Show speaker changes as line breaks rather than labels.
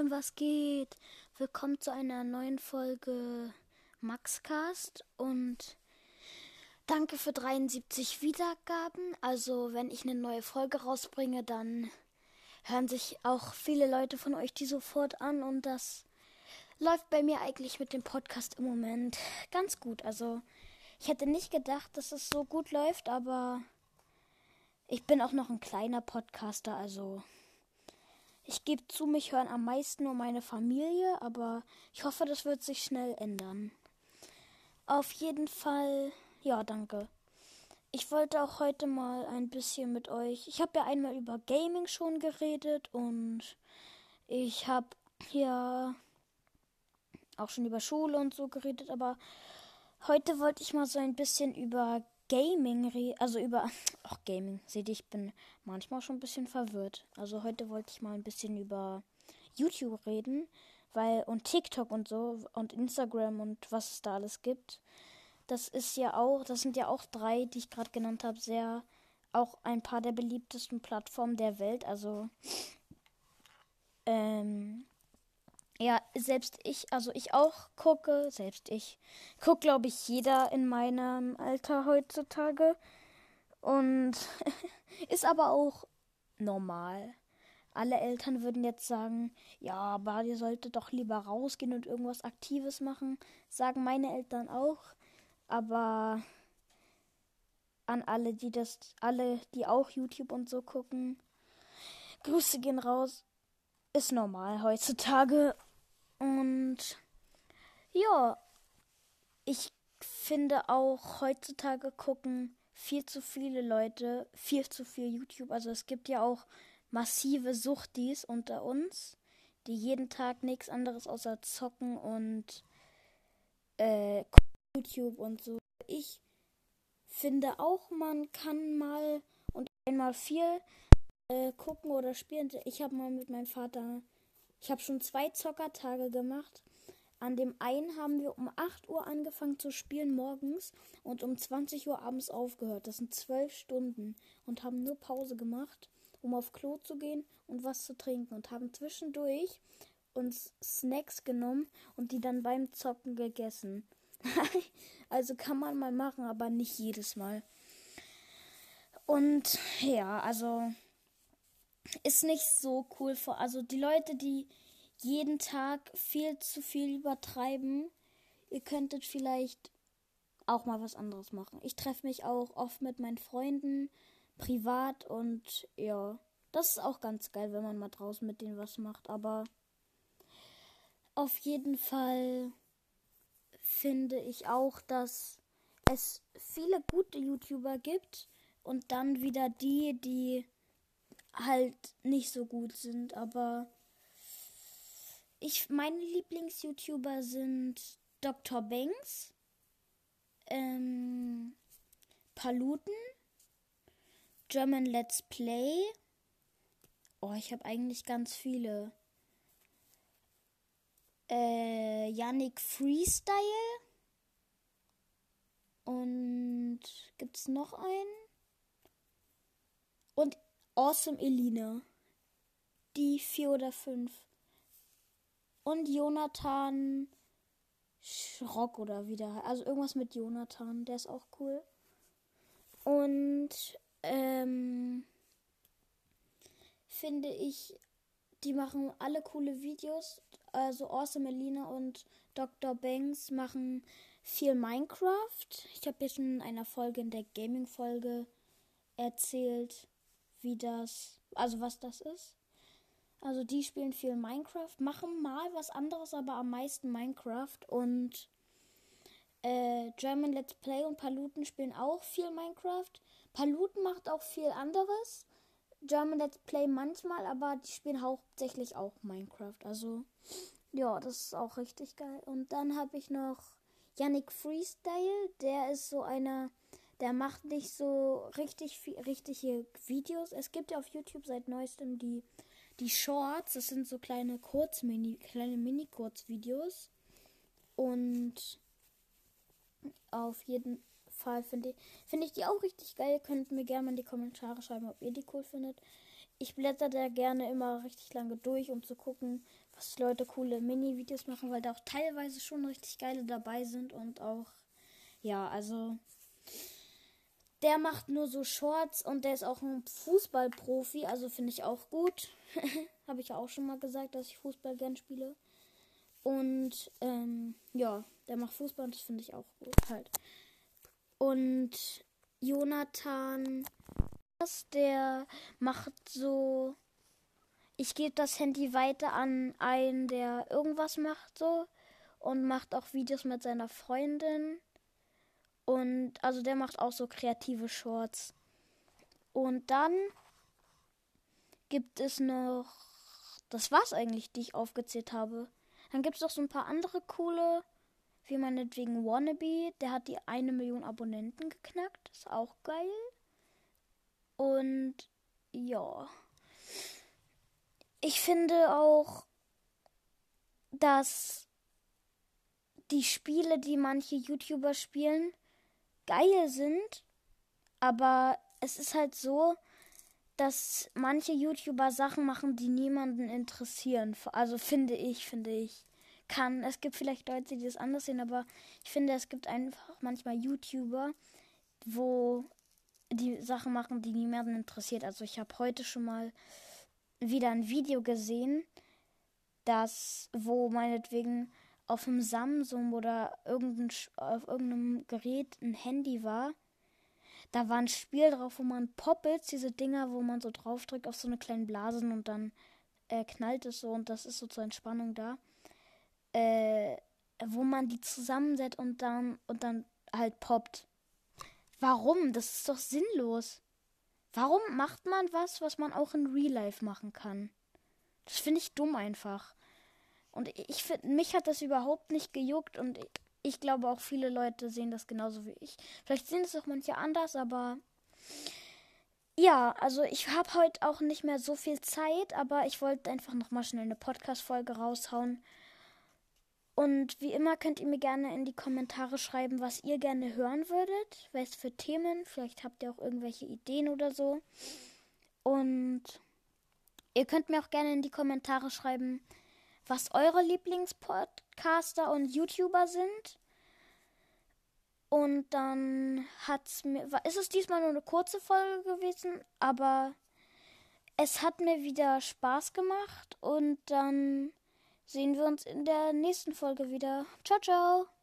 Moin, was geht? Willkommen zu einer neuen Folge Maxcast und danke für 73 Wiedergaben. Also, wenn ich eine neue Folge rausbringe, dann hören sich auch viele Leute von euch die sofort an und das läuft bei mir eigentlich mit dem Podcast im Moment ganz gut. Also, ich hätte nicht gedacht, dass es so gut läuft, aber ich bin auch noch ein kleiner Podcaster, also ich gebe zu, mich hören am meisten nur meine Familie, aber ich hoffe, das wird sich schnell ändern. Auf jeden Fall, ja, danke. Ich wollte auch heute mal ein bisschen mit euch. Ich habe ja einmal über Gaming schon geredet und ich habe ja auch schon über Schule und so geredet, aber heute wollte ich mal so ein bisschen über Gaming, also über auch Gaming. Seht ihr, ich bin manchmal schon ein bisschen verwirrt. Also heute wollte ich mal ein bisschen über YouTube reden, weil und TikTok und so und Instagram und was es da alles gibt. Das ist ja auch, das sind ja auch drei, die ich gerade genannt habe, sehr auch ein paar der beliebtesten Plattformen der Welt. Also ähm, ja, selbst ich, also ich auch gucke, selbst ich gucke, glaube ich, jeder in meinem Alter heutzutage. Und ist aber auch normal. Alle Eltern würden jetzt sagen, ja, aber ihr solltet doch lieber rausgehen und irgendwas Aktives machen. Sagen meine Eltern auch. Aber an alle, die das, alle, die auch YouTube und so gucken, Grüße gehen raus. Ist normal heutzutage. Und ja, ich finde auch heutzutage gucken viel zu viele Leute viel zu viel YouTube. Also es gibt ja auch massive Suchtis unter uns, die jeden Tag nichts anderes außer zocken und äh, YouTube und so. Ich finde auch, man kann mal und einmal viel äh, gucken oder spielen. Ich habe mal mit meinem Vater ich habe schon zwei Zockertage gemacht. An dem einen haben wir um 8 Uhr angefangen zu spielen morgens und um 20 Uhr abends aufgehört. Das sind zwölf Stunden und haben nur Pause gemacht, um auf Klo zu gehen und was zu trinken und haben zwischendurch uns Snacks genommen und die dann beim Zocken gegessen. also kann man mal machen, aber nicht jedes Mal. Und ja, also ist nicht so cool. Also die Leute, die jeden Tag viel zu viel übertreiben, ihr könntet vielleicht auch mal was anderes machen. Ich treffe mich auch oft mit meinen Freunden privat und ja, das ist auch ganz geil, wenn man mal draußen mit denen was macht. Aber auf jeden Fall finde ich auch, dass es viele gute YouTuber gibt und dann wieder die, die halt nicht so gut sind, aber ich meine Lieblings-YouTuber sind Dr. Banks, ähm, Paluten, German Let's Play. Oh, ich habe eigentlich ganz viele. Äh, Yannick Freestyle. Und gibt's noch einen? Und Awesome Elina. Die vier oder fünf. Und Jonathan Schrock oder wieder. Also irgendwas mit Jonathan. Der ist auch cool. Und ähm, finde ich, die machen alle coole Videos. Also Awesome Elina und Dr. Banks machen viel Minecraft. Ich habe jetzt schon in einer Folge, in der Gaming-Folge erzählt, wie das, also was das ist. Also die spielen viel Minecraft, machen mal was anderes, aber am meisten Minecraft und äh, German Let's Play und Paluten spielen auch viel Minecraft. Paluten macht auch viel anderes. German Let's Play manchmal, aber die spielen hauptsächlich auch Minecraft. Also ja, das ist auch richtig geil. Und dann habe ich noch Yannick Freestyle, der ist so einer der macht nicht so richtig richtige Videos. Es gibt ja auf YouTube seit neuestem die, die Shorts. Das sind so kleine Kurz Mini, kleine Mini-Kurzvideos. Und auf jeden Fall finde ich, find ich die auch richtig geil. Könnt mir gerne mal in die Kommentare schreiben, ob ihr die cool findet. Ich blätter da gerne immer richtig lange durch, um zu gucken, dass Leute coole Mini-Videos machen, weil da auch teilweise schon richtig geile dabei sind und auch, ja, also der macht nur so Shorts und der ist auch ein Fußballprofi, also finde ich auch gut. Habe ich ja auch schon mal gesagt, dass ich Fußball gern spiele. Und ähm, ja, der macht Fußball und das finde ich auch gut halt. Und Jonathan, der macht so, ich gebe das Handy weiter an einen, der irgendwas macht so und macht auch Videos mit seiner Freundin. Und also der macht auch so kreative Shorts. Und dann gibt es noch, das war's eigentlich, die ich aufgezählt habe. Dann gibt es noch so ein paar andere coole, wie meinetwegen Wannabe, der hat die eine Million Abonnenten geknackt. Ist auch geil. Und ja. Ich finde auch, dass die Spiele, die manche YouTuber spielen, geil sind. Aber es ist halt so, dass manche YouTuber Sachen machen, die niemanden interessieren. Also finde ich, finde ich kann. Es gibt vielleicht Leute, die das anders sehen, aber ich finde, es gibt einfach manchmal YouTuber, wo die Sachen machen, die niemanden interessiert. Also ich habe heute schon mal wieder ein Video gesehen, das, wo meinetwegen auf dem Samsung oder irgendein, auf irgendeinem Gerät ein Handy war. Da war ein Spiel drauf, wo man Poppets, diese Dinger, wo man so draufdrückt auf so eine kleine Blasen und dann äh, knallt es so und das ist so zur Entspannung da äh, wo man die zusammensetzt und dann und dann halt poppt. Warum? Das ist doch sinnlos. Warum macht man was, was man auch in Real Life machen kann? Das finde ich dumm einfach. Und ich finde, mich hat das überhaupt nicht gejuckt und ich, ich glaube auch viele Leute sehen das genauso wie ich. Vielleicht sehen es auch manche anders, aber ja, also ich habe heute auch nicht mehr so viel Zeit, aber ich wollte einfach noch mal schnell eine Podcast-Folge raushauen. Und wie immer könnt ihr mir gerne in die Kommentare schreiben, was ihr gerne hören würdet, was für Themen. Vielleicht habt ihr auch irgendwelche Ideen oder so. Und ihr könnt mir auch gerne in die Kommentare schreiben, was eure Lieblingspodcaster und YouTuber sind. Und dann hat's mir, ist es diesmal nur eine kurze Folge gewesen, aber es hat mir wieder Spaß gemacht und dann sehen wir uns in der nächsten Folge wieder. Ciao, ciao.